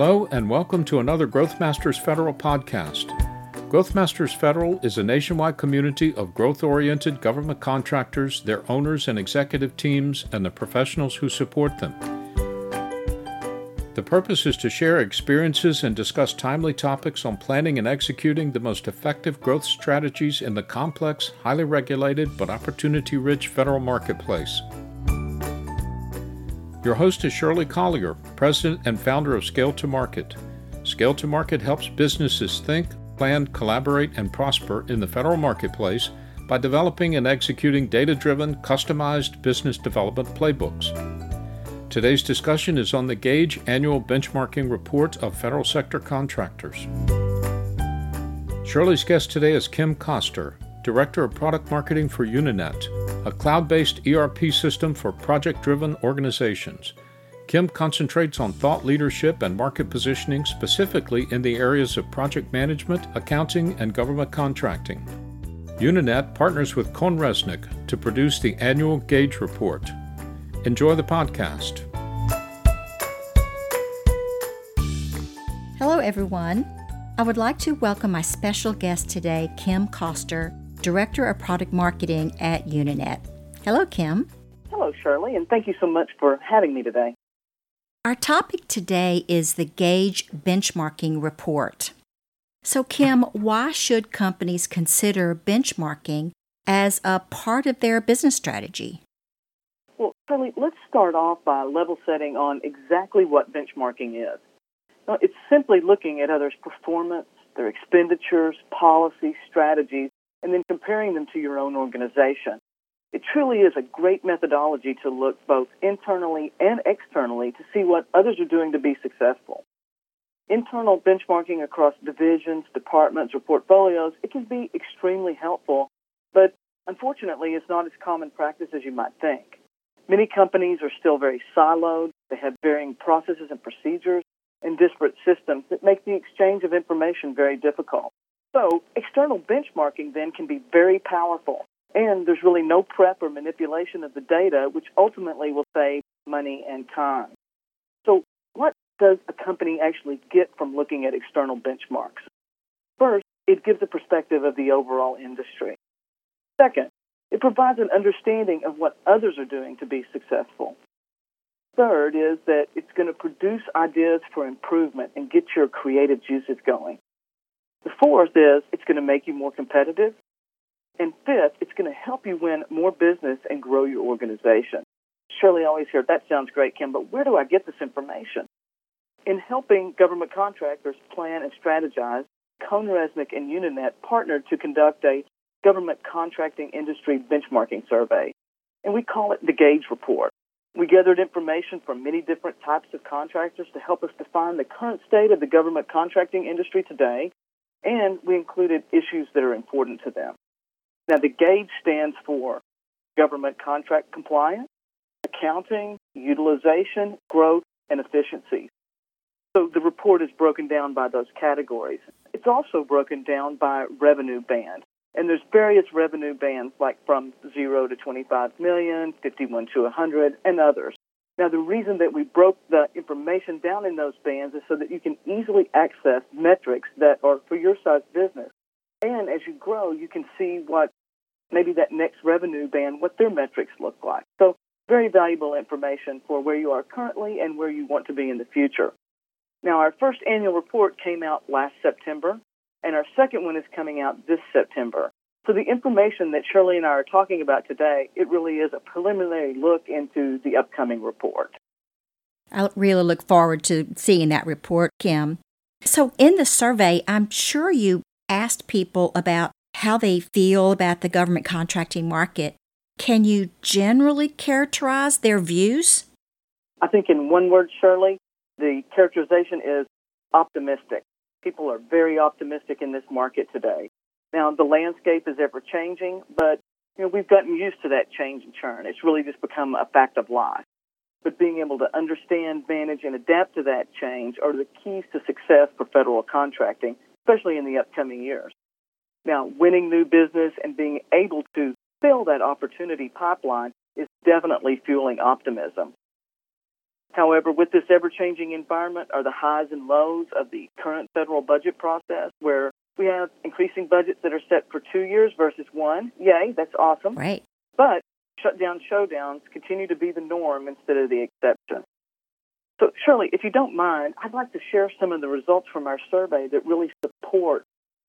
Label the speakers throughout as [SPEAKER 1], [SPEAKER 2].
[SPEAKER 1] Hello, and welcome to another Growth Masters Federal podcast. Growth Masters Federal is a nationwide community of growth oriented government contractors, their owners and executive teams, and the professionals who support them. The purpose is to share experiences and discuss timely topics on planning and executing the most effective growth strategies in the complex, highly regulated, but opportunity rich federal marketplace. Your host is Shirley Collier, President and founder of Scale to Market. Scale to Market helps businesses think, plan, collaborate, and prosper in the federal marketplace by developing and executing data driven, customized business development playbooks. Today's discussion is on the GAGE Annual Benchmarking Report of Federal Sector Contractors. Shirley's guest today is Kim Koster, Director of Product Marketing for Unanet, a cloud based ERP system for project driven organizations. Kim concentrates on thought leadership and market positioning specifically in the areas of project management, accounting, and government contracting. Unanet partners with CohnReznick to produce the annual GAGE Report. Enjoy the podcast.
[SPEAKER 2] Hello, everyone. I would like to welcome my special guest today, Kim Koster, Director of Product Marketing at Unanet. Hello, Kim.
[SPEAKER 3] Hello, Shirley, and thank you so much for having me today.
[SPEAKER 2] Our topic today is the GAGE Benchmarking Report. So, Kim, why should companies consider benchmarking as a part of their business strategy?
[SPEAKER 3] Well, Shirley, let's start off by level setting on exactly what benchmarking is. Now, it's simply looking at others' performance, their expenditures, policies, strategies, and then comparing them to your own organization. It truly is a great methodology to look both internally and externally to see what others are doing to be successful. Internal benchmarking across divisions, departments, or portfolios, it can be extremely helpful, but unfortunately it's not as common practice as you might think. Many companies are still very siloed, they have varying processes and procedures, and disparate systems that make the exchange of information very difficult. So, external benchmarking then can be very powerful, and there's really no prep or manipulation of the data, which ultimately will save money and time. So, what does a company actually get from looking at external benchmarks? First, it gives a perspective of the overall industry. Second, it provides an understanding of what others are doing to be successful. Third is that it's going to produce ideas for improvement and get your creative juices going. The fourth is it's going to make you more competitive. And fifth, it's going to help you win more business and grow your organization. Shirley always hear, that sounds great, Kim, but where do I get this information? In helping government contractors plan and strategize, CohnReznick and Unanet partnered to conduct a government contracting industry benchmarking survey, and we call it the GAGE Report. We gathered information from many different types of contractors to help us define the current state of the government contracting industry today and we included issues that are important to them. Now, the GAGE stands for Government Contract Compliance, Accounting, Utilization, Growth, and Efficiency. So the report is broken down by those categories. It's also broken down by revenue band. And there's various revenue bands like from 0 to 25 million, 51 to 100, and others. Now, the reason that we broke the information down in those bands is so that you can easily access metrics that are for your size business. And as you grow, you can see what maybe that next revenue band, what their metrics look like. So, very valuable information for where you are currently and where you want to be in the future. Now, our first annual report came out last September, and our second one is coming out this September. So the information that Shirley and I are talking about today, it really is a preliminary look into the upcoming report.
[SPEAKER 2] I really look forward to seeing that report, Kim. So in the survey, I'm sure you asked people about how they feel about the government contracting market. Can you generally characterize their views?
[SPEAKER 3] I think in one word, Shirley, the characterization is optimistic. People are very optimistic in this market today. Now, the landscape is ever changing, but you know, we've gotten used to that change and churn. It's really just become a fact of life. But being able to understand, manage, and adapt to that change are the keys to success for federal contracting, especially in the upcoming years. Now, winning new business and being able to fill that opportunity pipeline is definitely fueling optimism. However, with this ever changing environment are the highs and lows of the current federal budget process where we have increasing budgets that are set for two years versus one. Yay, that's awesome.
[SPEAKER 2] Right.
[SPEAKER 3] But shutdown showdowns continue to be the norm instead of the exception. So, Shirley, if you don't mind, I'd like to share some of the results from our survey that really support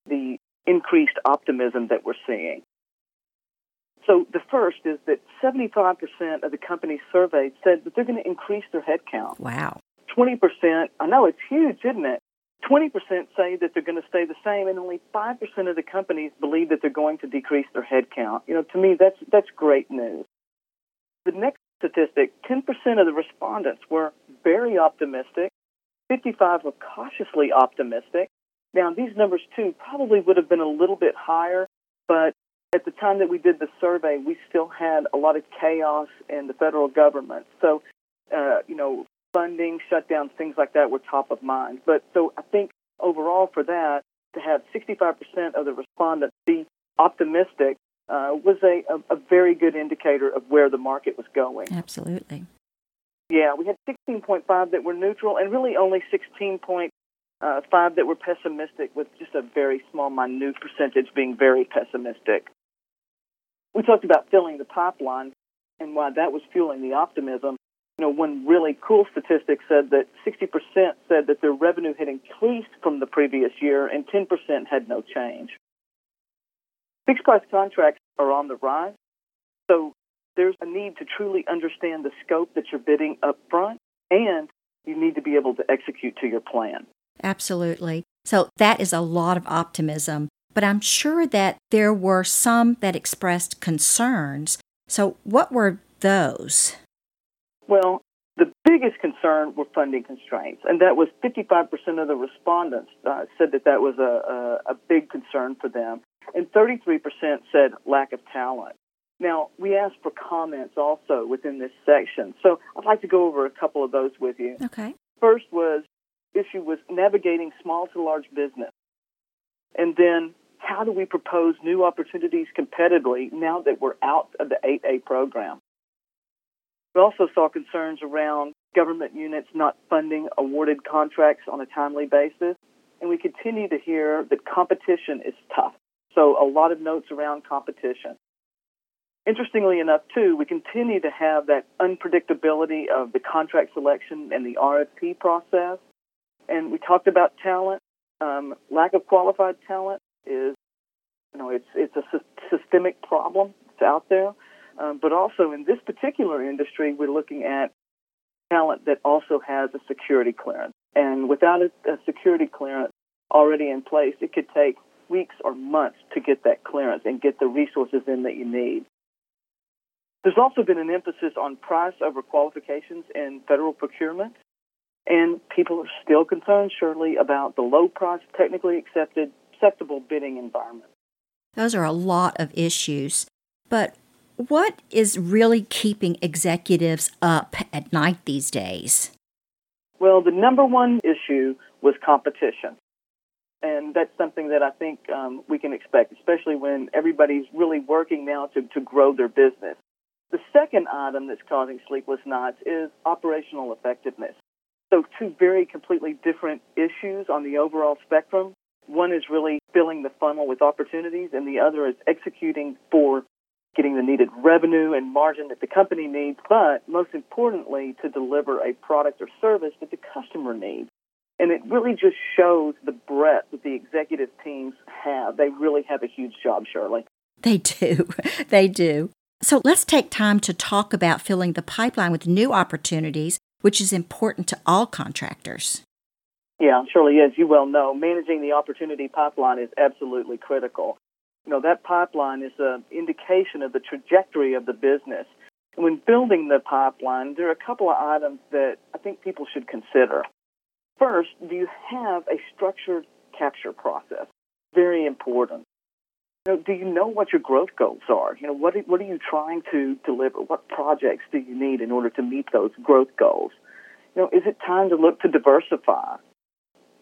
[SPEAKER 3] the increased optimism that we're seeing. So, the first is that 75% of the companies surveyed said that they're going to increase their headcount.
[SPEAKER 2] Wow.
[SPEAKER 3] 20%, I know it's huge, isn't it? 20% say that they're going to stay the same, and only 5% of the companies believe that they're going to decrease their headcount. You know, to me, that's, that's great news. The next statistic 10% of the respondents were very optimistic, 55 were cautiously optimistic. Now, these numbers, too, probably would have been a little bit higher, but at the time that we did the survey, we still had a lot of chaos in the federal government. So, uh, you know, funding, shutdowns, things like that were top of mind. But so I think overall for that, to have 65% of the respondents be optimistic uh, was a, a, a, very good indicator of where the market was going.
[SPEAKER 2] Absolutely.
[SPEAKER 3] Yeah, we had 16.5 that were neutral and really only 16.5 that were pessimistic, with just a very small, minute percentage being very pessimistic. We talked about filling the pipeline and why that was fueling the optimism you know, one really cool statistic said that 60% said that their revenue had increased from the previous year and 10% had no change. Fixed price contracts are on the rise, so there's a need to truly understand the scope that you're bidding up front, and you need to be able to execute to your plan.
[SPEAKER 2] Absolutely. So that is a lot of optimism, but I'm sure that there were some that expressed concerns. So, what were those?
[SPEAKER 3] Well, the biggest concern were funding constraints, and that was 55% of the respondents uh, said that that was a, a, a big concern for them, and 33% said lack of talent. Now, we asked for comments also within this section, so I'd like to go over a couple of those with you.
[SPEAKER 2] Okay.
[SPEAKER 3] First was issue was navigating small to large business, and then how do we propose new opportunities competitively now that we're out of the 8A program? We also saw concerns around government units not funding awarded contracts on a timely basis. And we continue to hear that competition is tough. So, a lot of notes around competition. Interestingly enough, too, we continue to have that unpredictability of the contract selection and the RFP process. And we talked about talent. Um, lack of qualified talent is, you know, it's it's a systemic problem. It's out there. Um, but also in this particular industry, we're looking at talent that also has a security clearance. And without a, a security clearance already in place, it could take weeks or months to get that clearance and get the resources in that you need. There's also been an emphasis on price over qualifications in federal procurement, and people are still concerned, surely, about the low price, technically accepted, acceptable bidding environment.
[SPEAKER 2] Those are a lot of issues. But what is really keeping executives up at night these days?
[SPEAKER 3] Well, the number one issue was competition. And that's something that I think um, we can expect, especially when everybody's really working now to, to grow their business. The second item that's causing sleepless nights is operational effectiveness. So, two very completely different issues on the overall spectrum. One is really filling the funnel with opportunities, and the other is executing for getting the needed revenue and margin that the company needs, but most importantly, to deliver a product or service that the customer needs. And it really just shows the breadth that the executive teams have. They really have a huge job, Shirley.
[SPEAKER 2] They do. they do. So let's take time to talk about filling the pipeline with new opportunities, which is important to all contractors.
[SPEAKER 3] Yeah, Shirley, as you well know, managing the opportunity pipeline is absolutely critical you know, that pipeline is an indication of the trajectory of the business. When building the pipeline, there are a couple of items that I think people should consider. First, do you have a structured capture process? Very important. You know, do you know what your growth goals are? You know, what what are you trying to deliver? What projects do you need in order to meet those growth goals? You know, is it time to look to diversify?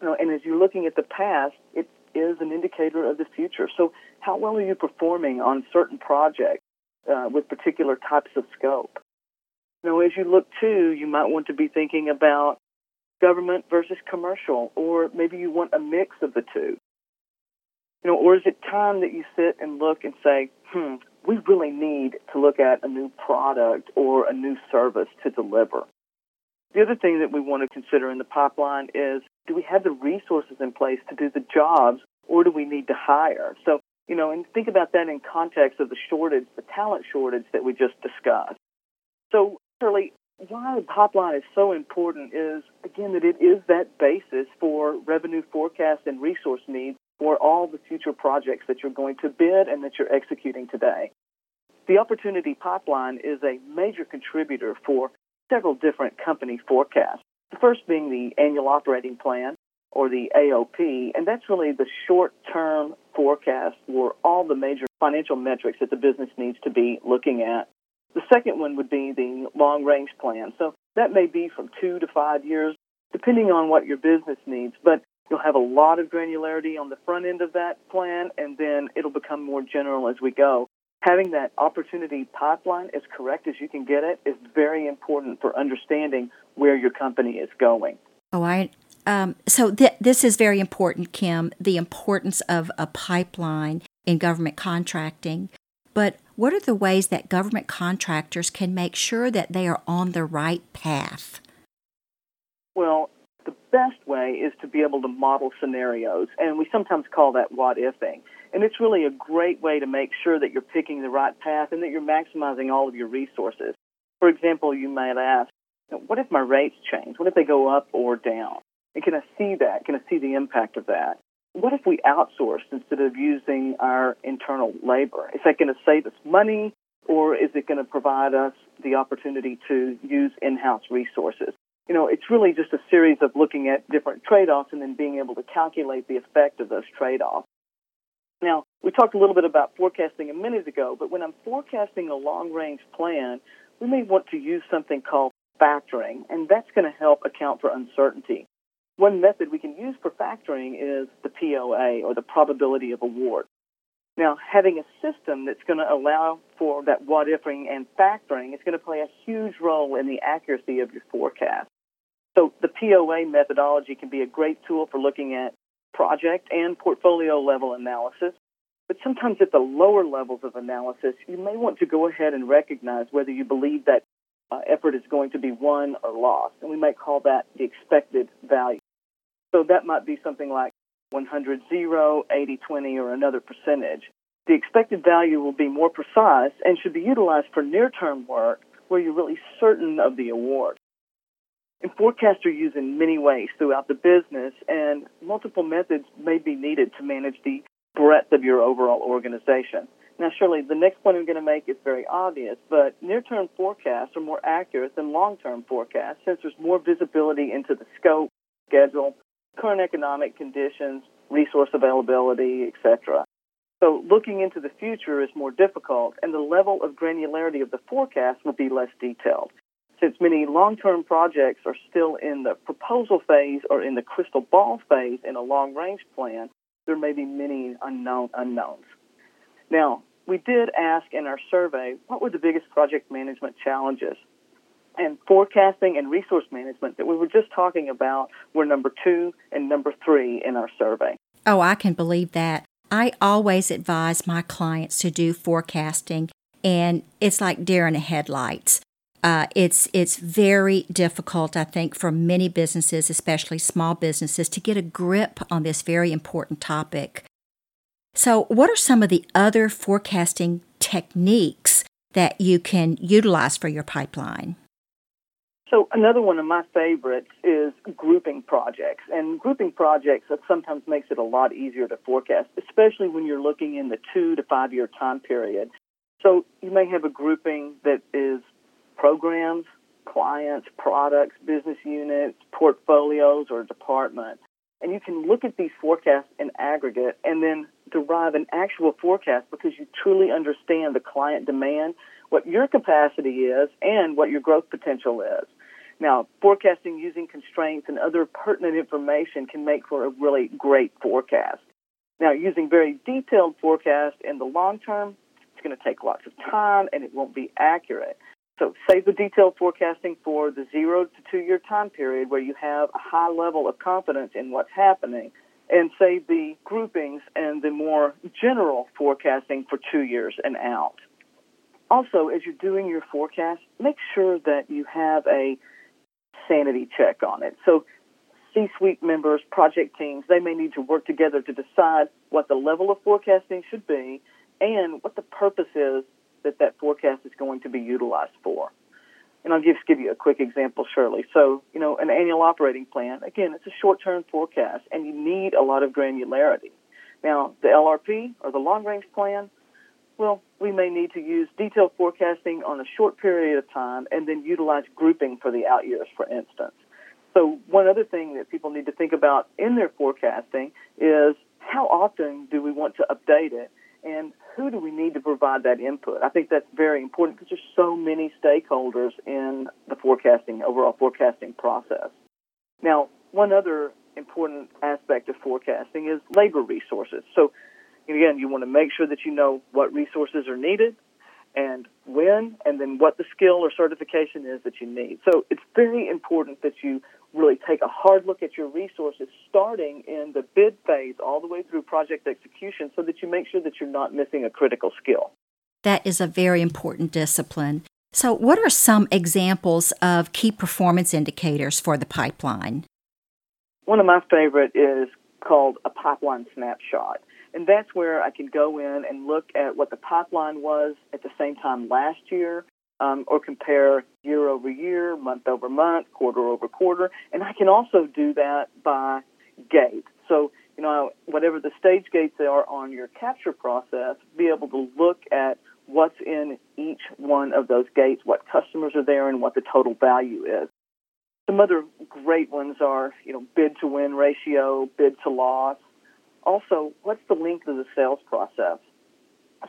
[SPEAKER 3] You know, and as you're looking at the past, it is an indicator of the future. So, how well are you performing on certain projects uh, with particular types of scope? Know, as you look too, you might want to be thinking about government versus commercial, or maybe you want a mix of the two. You know, or is it time that you sit and look and say, hmm, we really need to look at a new product or a new service to deliver? The other thing that we want to consider in the pipeline is do we have the resources in place to do the jobs or do we need to hire? So, you know, and think about that in context of the shortage, the talent shortage that we just discussed. So, really, why the pipeline is so important is, again, that it is that basis for revenue forecast and resource needs for all the future projects that you're going to bid and that you're executing today. The opportunity pipeline is a major contributor for several different company forecasts. The first being the annual operating plan or the AOP, and that's really the short term forecast for all the major financial metrics that the business needs to be looking at. The second one would be the long range plan. So that may be from two to five years, depending on what your business needs, but you'll have a lot of granularity on the front end of that plan, and then it'll become more general as we go having that opportunity pipeline as correct as you can get it is very important for understanding where your company is going.
[SPEAKER 2] Oh, I. Um, so th- this is very important, Kim. The importance of a pipeline in government contracting. But what are the ways that government contractors can make sure that they are on the right path?
[SPEAKER 3] Well, the best way is to be able to model scenarios, and we sometimes call that what ifing. And it's really a great way to make sure that you're picking the right path and that you're maximizing all of your resources. For example, you might ask, what if my rates change? What if they go up or down? And can I see that? Can I see the impact of that? What if we outsourced instead of using our internal labor? Is that going to save us money or is it going to provide us the opportunity to use in-house resources? You know, it's really just a series of looking at different trade-offs and then being able to calculate the effect of those trade-offs. Now, we talked a little bit about forecasting a minute ago, but when I'm forecasting a long range plan, we may want to use something called factoring, and that's going to help account for uncertainty. One method we can use for factoring is the POA, or the probability of award. Now, having a system that's going to allow for that what ifing and factoring is going to play a huge role in the accuracy of your forecast. So, the POA methodology can be a great tool for looking at project and portfolio level analysis. But sometimes at the lower levels of analysis, you may want to go ahead and recognize whether you believe that uh, effort is going to be won or lost. And we might call that the expected value. So that might be something like 100 0, 80 20, or another percentage. The expected value will be more precise and should be utilized for near term work where you're really certain of the award. And forecasts are used in many ways throughout the business, and multiple methods may be needed to manage the breadth of your overall organization. Now, surely the next point I'm going to make is very obvious, but near term forecasts are more accurate than long term forecasts since there's more visibility into the scope, schedule, current economic conditions, resource availability, etc. So, looking into the future is more difficult, and the level of granularity of the forecast will be less detailed since many long term projects are still in the proposal phase or in the crystal ball phase in a long range plan, there may be many unknown unknowns. Now, we did ask in our survey what were the biggest project management challenges. And forecasting and resource management that we were just talking about were number two and number three in our survey.
[SPEAKER 2] Oh, I can believe that. I always advise my clients to do forecasting, and it's like deer in the headlights. Uh, it's it's very difficult, I think, for many businesses, especially small businesses, to get a grip on this very important topic. So, what are some of the other forecasting techniques that you can utilize for your pipeline?
[SPEAKER 3] So, another one of my favorites is grouping projects. And grouping projects sometimes makes it a lot easier to forecast, especially when you're looking in the two to five year time period. So, you may have a grouping that is programs, clients, products, business units, portfolios, or departments. And you can look at these forecasts in aggregate and then derive an actual forecast because you truly understand the client demand, what your capacity is, and what your growth potential is. Now, forecasting using constraints and other pertinent information can make for a really great forecast. Now, using very detailed forecasts in the long term, it's going to take lots of time and it won't be accurate. So save the detailed forecasting for the zero to two year time period where you have a high level of confidence in what's happening and save the groupings and the more general forecasting for two years and out. Also, as you're doing your forecast, make sure that you have a sanity check on it. So C-suite members, project teams, they may need to work together to decide what the level of forecasting should be and what the purpose is that that forecast is going to be utilized for. And I'll just give you a quick example, Shirley. So, you know, an annual operating plan, again, it's a short-term forecast, and you need a lot of granularity. Now, the LRP or the long-range plan, well, we may need to use detailed forecasting on a short period of time and then utilize grouping for the out years, for instance. So, one other thing that people need to think about in their forecasting is how often do we want to update it and who do we need to provide that input? I think that's very important because there's so many stakeholders in the forecasting, overall forecasting process. Now, one other important aspect of forecasting is labor resources. So, again, you want to make sure that you know what resources are needed and when, and then what the skill or certification is that you need. So, it's very important that you really take a hard look at your resources starting in the bid phase all the way through project execution so that you make sure that you're not missing a critical skill.
[SPEAKER 2] That is a very important discipline. So, what are some examples of key performance indicators for the pipeline?
[SPEAKER 3] One of my favorite is called a pipeline snapshot. And that's where I can go in and look at what the pipeline was at the same time last year, um, or compare year over year, month over month, quarter over quarter. And I can also do that by gate. So, you know, whatever the stage gates are on your capture process, be able to look at what's in each one of those gates, what customers are there, and what the total value is. Some other great ones are, you know, bid to win ratio, bid to loss. Also, what's the length of the sales process?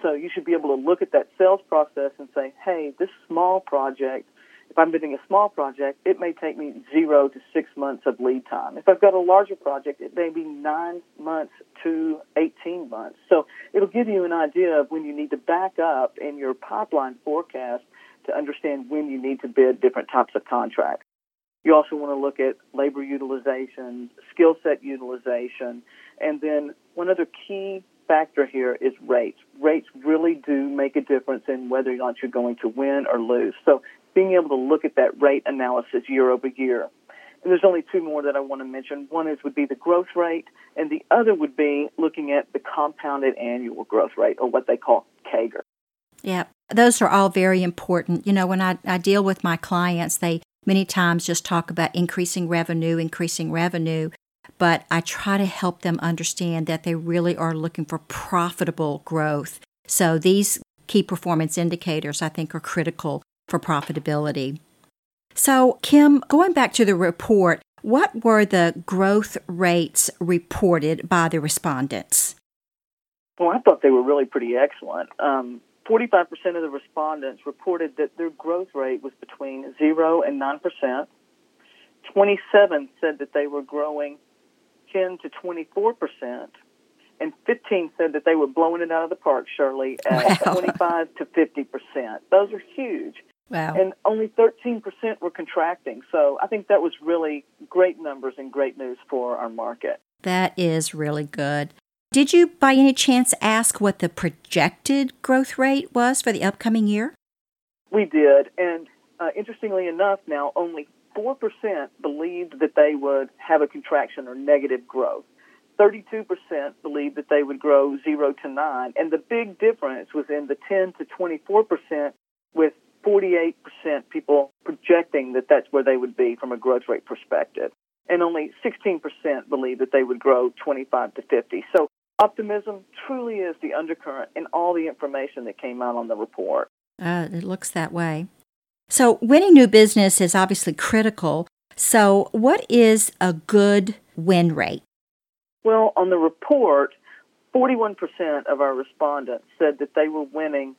[SPEAKER 3] So you should be able to look at that sales process and say, hey, this small project, if I'm bidding a small project, it may take me zero to six months of lead time. If I've got a larger project, it may be nine months to 18 months. So it'll give you an idea of when you need to back up in your pipeline forecast to understand when you need to bid different types of contracts. You also want to look at labor utilization, skill set utilization, and then one other key factor here is rates. Rates really do make a difference in whether or not you're going to win or lose. So being able to look at that rate analysis year over year. And there's only two more that I want to mention. One is would be the growth rate, and the other would be looking at the compounded annual growth rate, or what they call CAGR.
[SPEAKER 2] Yeah, those are all very important. You know, when I, I deal with my clients, they many times just talk about increasing revenue, increasing revenue but I try to help them understand that they really are looking for profitable growth. So these key performance indicators I think are critical for profitability. So, Kim, going back to the report, what were the growth rates reported by the respondents?
[SPEAKER 3] Well, I thought they were really pretty excellent. Um, 45% of the respondents reported that their growth rate was between 0 and 9%. 27 said that they were growing 10 to 24 percent, and 15 said that they were blowing it out of the park, Shirley, at wow. 25 to 50 percent. Those are huge.
[SPEAKER 2] Wow.
[SPEAKER 3] And only 13 percent were contracting. So I think that was really great numbers and great news for our market.
[SPEAKER 2] That is really good. Did you, by any chance, ask what the projected growth rate was for the upcoming year?
[SPEAKER 3] We did. And uh, interestingly enough, now only 4% believed that they would have a contraction or negative growth. 32% believed that they would grow 0 to 9. And the big difference was in the 10 to 24%, with 48% people projecting that that's where they would be from a growth rate perspective. And only 16% believe that they would grow 25 to 50. So optimism truly is the undercurrent in all the information that came out on the report.
[SPEAKER 2] Uh, it looks that way. So, winning new business is obviously critical. So, what is a good win rate?
[SPEAKER 3] Well, on the report, 41% of our respondents said that they were winning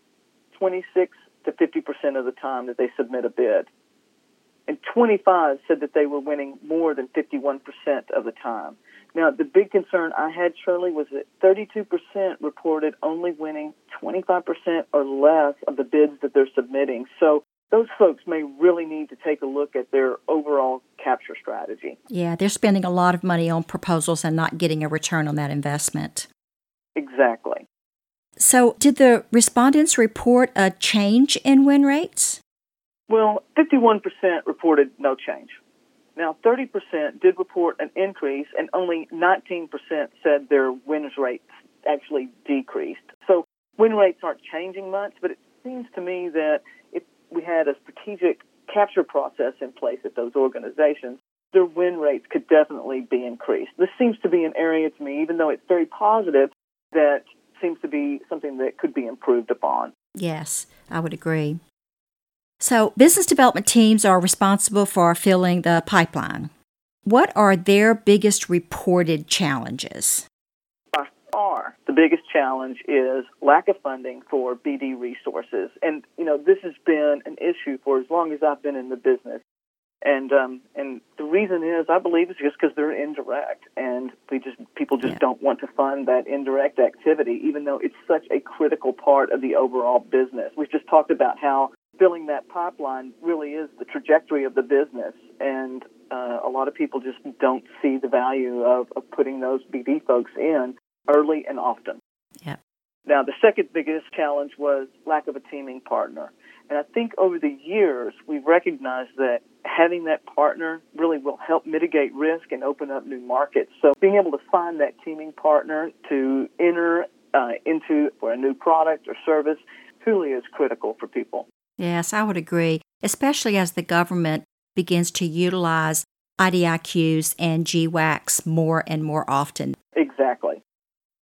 [SPEAKER 3] 26 to 50% of the time that they submit a bid. And 25 said that they were winning more than 51% of the time. Now, the big concern I had, Shirley, was that 32% reported only winning 25% or less of the bids that they're submitting. So those folks may really need to take a look at their overall capture strategy.
[SPEAKER 2] Yeah, they're spending a lot of money on proposals and not getting a return on that investment.
[SPEAKER 3] Exactly.
[SPEAKER 2] So, did the respondents report a change in win rates?
[SPEAKER 3] Well, 51% reported no change. Now, 30% did report an increase, and only 19% said their win rates actually decreased. So, win rates aren't changing much, but it seems to me that if we had a strategic capture process in place at those organizations, their win rates could definitely be increased. This seems to be an area to me, even though it's very positive, that seems to be something that could be improved upon.
[SPEAKER 2] Yes, I would agree. So, business development teams are responsible for filling the pipeline. What are their biggest reported challenges?
[SPEAKER 3] By far, the biggest challenge is lack of funding for BD resources. And, you know, this has been an issue for as long as I've been in the business. And um, and the reason is, I believe, it's just because they're indirect, and we just people just yeah. don't want to fund that indirect activity, even though it's such a critical part of the overall business. We've just talked about how filling that pipeline really is the trajectory of the business, and uh, a lot of people just don't see the value of, of putting those BD folks in early and often.
[SPEAKER 2] Yeah.
[SPEAKER 3] Now, the second biggest challenge was lack of a teaming partner. And I think over the years, we've recognized that having that partner really will help mitigate risk and open up new markets. So being able to find that teaming partner to enter uh, into for a new product or service truly is critical for people.
[SPEAKER 2] Yes, I would agree, especially as the government begins to utilize IDIQs and GWACs more and more often.
[SPEAKER 3] Exactly.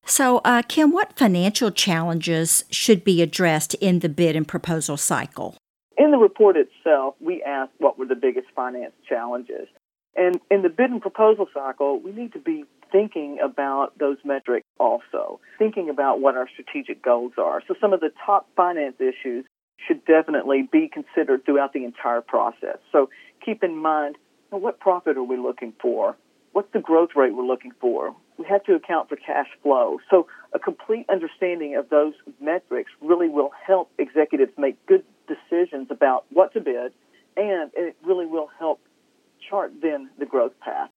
[SPEAKER 2] So, uh, Kim, what financial challenges should be addressed in the bid and proposal cycle?
[SPEAKER 3] In the report itself, we asked what were the biggest finance challenges. And in the bid and proposal cycle, we need to be thinking about those metrics also, thinking about what our strategic goals are. So, some of the top finance issues should definitely be considered throughout the entire process. So, keep in mind what profit are we looking for? What's the growth rate we're looking for? we have to account for cash flow. So a complete understanding of those metrics really will help executives make good decisions about what to bid, and it really will help chart then the growth path.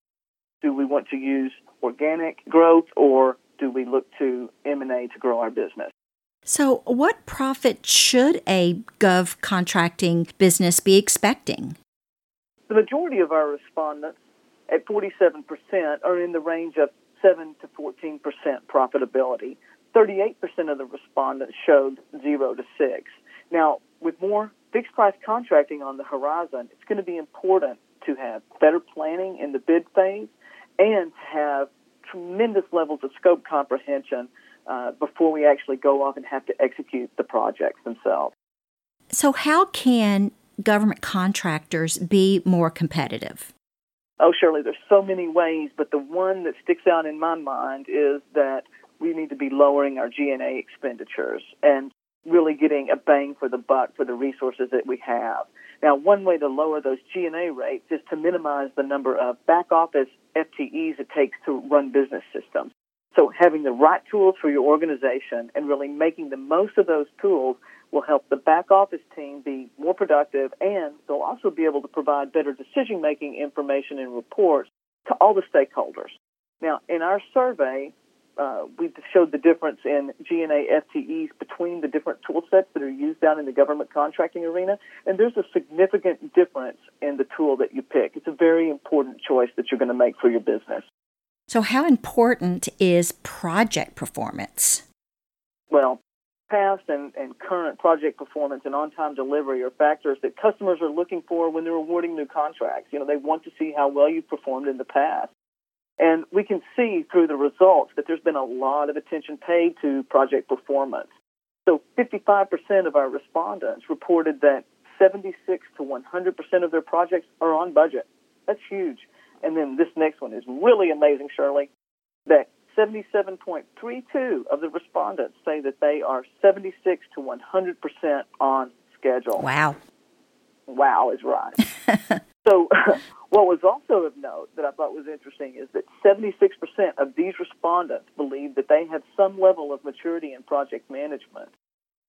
[SPEAKER 3] Do we want to use organic growth or do we look to M&A to grow our business?
[SPEAKER 2] So, what profit should a gov contracting business be expecting?
[SPEAKER 3] The majority of our respondents at 47% are in the range of 7 to 14 percent profitability. 38 percent of the respondents showed 0 to 6. Now, with more fixed price contracting on the horizon, it's going to be important to have better planning in the bid phase and to have tremendous levels of scope comprehension uh, before we actually go off and have to execute the projects themselves.
[SPEAKER 2] So, how can government contractors be more competitive?
[SPEAKER 3] Oh, Shirley, there's so many ways, but the one that sticks out in my mind is that we need to be lowering our G&A expenditures and really getting a bang for the buck for the resources that we have. Now, one way to lower those G&A rates is to minimize the number of back office FTEs it takes to run business systems. So having the right tools for your organization and really making the most of those tools will help the back office team be more productive and they'll also be able to provide better decision making information and reports to all the stakeholders. Now, in our survey, uh, we showed the difference in G&A FTEs between the different tool sets that are used down in the government contracting arena, and there's a significant difference in the tool that you pick. It's a very important choice that you're going to make for your business.
[SPEAKER 2] So, how important is project performance?
[SPEAKER 3] Well, past and, and current project performance and on-time delivery are factors that customers are looking for when they're awarding new contracts. You know, they want to see how well you've performed in the past. And we can see through the results that there's been a lot of attention paid to project performance. So 55% of our respondents reported that 76 to 100% of their projects are on budget. That's huge. And then this next one is really amazing, Shirley, that 77.32 of the respondents say that they are 76 to 100% on schedule.
[SPEAKER 2] Wow.
[SPEAKER 3] Wow is right. so, what was also of note that I thought was interesting is that 76% of these respondents believe that they have some level of maturity in project management.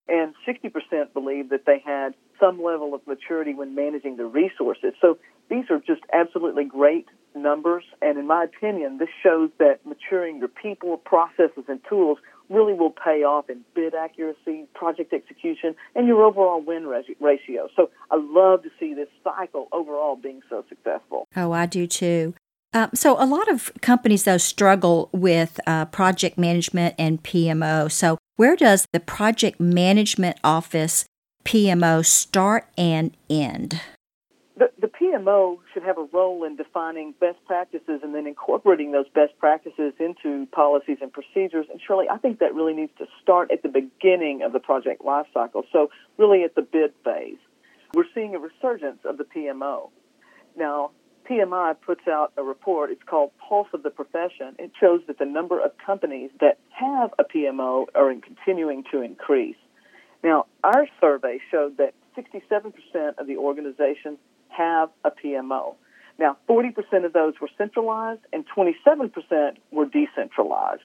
[SPEAKER 3] and 60% believe that they had some level of maturity when managing the resources. So these are just absolutely great numbers, and in my opinion, this shows that maturing your people, processes, and tools really will pay off in bid accuracy, project execution, and your overall win ratio. So I love to see this cycle overall being so successful.
[SPEAKER 2] Oh, I do too. Uh, so a lot of companies though struggle with uh, project management and PMO. So where does the project management office PMO start and end?
[SPEAKER 3] The, the PMO should have a role in defining best practices and then incorporating those best practices into policies and procedures. And Shirley, I think that really needs to start at the beginning of the project lifecycle, so really at the bid phase. We're seeing a resurgence of the PMO. Now, PMI puts out a report. It's called Pulse of the Profession. It shows that the number of companies that have a PMO are continuing to increase. Now, our survey showed that 67% of the organizations have a PMO. Now, 40% of those were centralized and 27% were decentralized.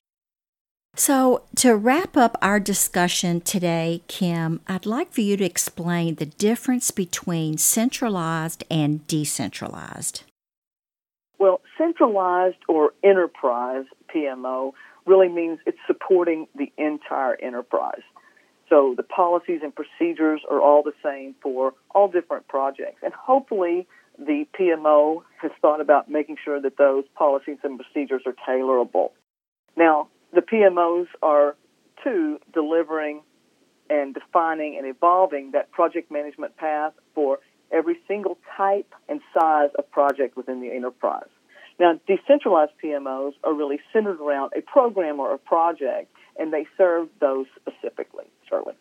[SPEAKER 2] So, to wrap up our discussion today, Kim, I'd like for you to explain the difference between centralized and decentralized.
[SPEAKER 3] Well, centralized or enterprise PMO really means it's supporting the entire enterprise. So the policies and procedures are all the same for all different projects. And hopefully the PMO has thought about making sure that those policies and procedures are tailorable. Now, the PMOs are to delivering and defining and evolving that project management path for every single type and size of project within the enterprise. Now, decentralized PMOs are really centered around a program or a project, and they serve those specifically. Shirley.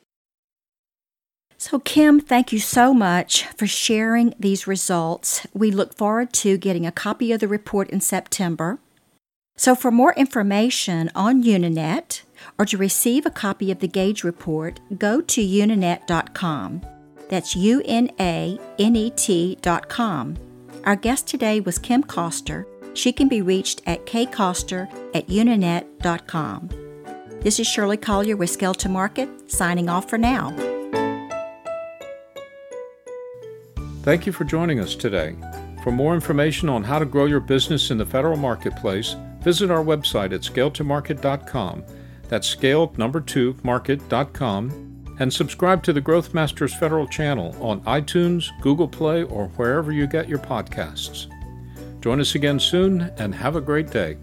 [SPEAKER 2] So, Kim, thank you so much for sharing these results. We look forward to getting a copy of the report in September. So, for more information on Unanet or to receive a copy of the GAGE report, go to unanet.com. That's U N A N E T.com. Our guest today was Kim Koster. She can be reached at kkoster at unanet.com. This is Shirley Collier with Scale to Market, signing off for now.
[SPEAKER 1] Thank you for joining us today. For more information on how to grow your business in the federal marketplace, visit our website at scaletomarket.com. That's scale number two market.com and subscribe to the Growth Masters Federal channel on iTunes, Google Play, or wherever you get your podcasts. Join us again soon and have a great day.